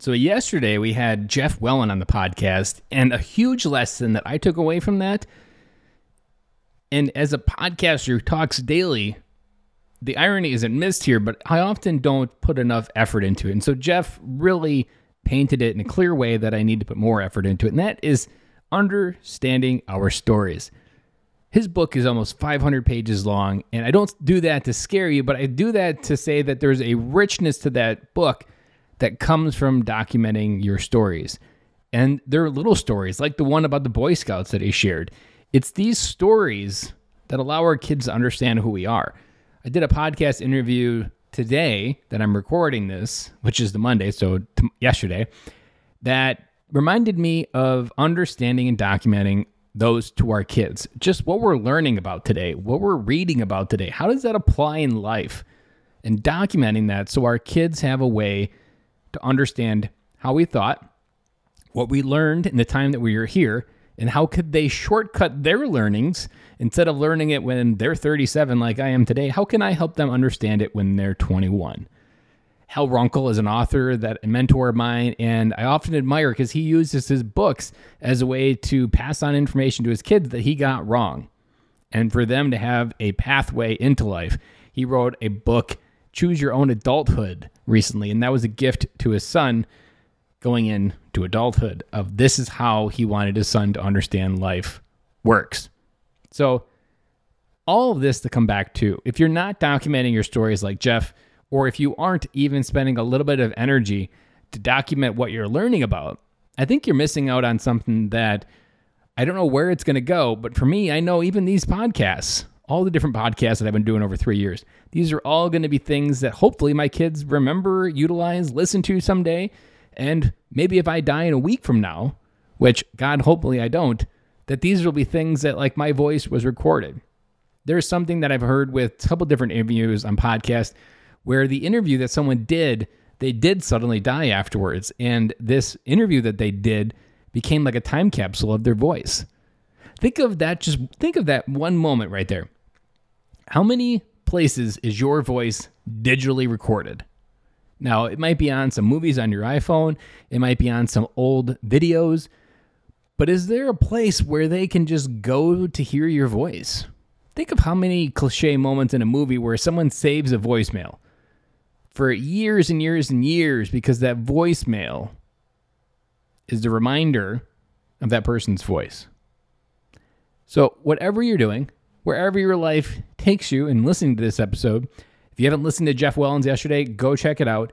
So, yesterday we had Jeff Wellen on the podcast, and a huge lesson that I took away from that. And as a podcaster who talks daily, the irony isn't missed here, but I often don't put enough effort into it. And so, Jeff really painted it in a clear way that I need to put more effort into it, and that is understanding our stories. His book is almost 500 pages long, and I don't do that to scare you, but I do that to say that there's a richness to that book that comes from documenting your stories. And they're little stories, like the one about the Boy Scouts that he shared. It's these stories that allow our kids to understand who we are. I did a podcast interview today that I'm recording this, which is the Monday, so t- yesterday, that reminded me of understanding and documenting those to our kids. Just what we're learning about today, what we're reading about today. How does that apply in life? And documenting that so our kids have a way to understand how we thought, what we learned in the time that we were here, and how could they shortcut their learnings instead of learning it when they're 37 like I am today? How can I help them understand it when they're 21? Hal Runkel is an author that a mentor of mine, and I often admire because he uses his books as a way to pass on information to his kids that he got wrong, and for them to have a pathway into life. He wrote a book, Choose Your Own Adulthood, recently, and that was a gift to his son going into adulthood. Of this is how he wanted his son to understand life works. So, all of this to come back to if you're not documenting your stories like Jeff or if you aren't even spending a little bit of energy to document what you're learning about, I think you're missing out on something that I don't know where it's going to go. But for me, I know even these podcasts, all the different podcasts that I've been doing over three years, these are all going to be things that hopefully my kids remember, utilize, listen to someday. And maybe if I die in a week from now, which God, hopefully I don't, that these will be things that like my voice was recorded. There's something that I've heard with a couple different interviews on podcasts where the interview that someone did, they did suddenly die afterwards. And this interview that they did became like a time capsule of their voice. Think of that, just think of that one moment right there. How many places is your voice digitally recorded? Now, it might be on some movies on your iPhone, it might be on some old videos, but is there a place where they can just go to hear your voice? Think of how many cliche moments in a movie where someone saves a voicemail for years and years and years because that voicemail is the reminder of that person's voice. So, whatever you're doing, wherever your life takes you in listening to this episode, if you haven't listened to Jeff Wellens yesterday, go check it out.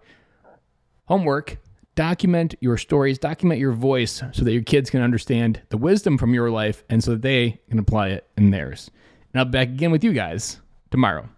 Homework document your stories, document your voice so that your kids can understand the wisdom from your life and so that they can apply it in theirs. And I'll be back again with you guys tomorrow.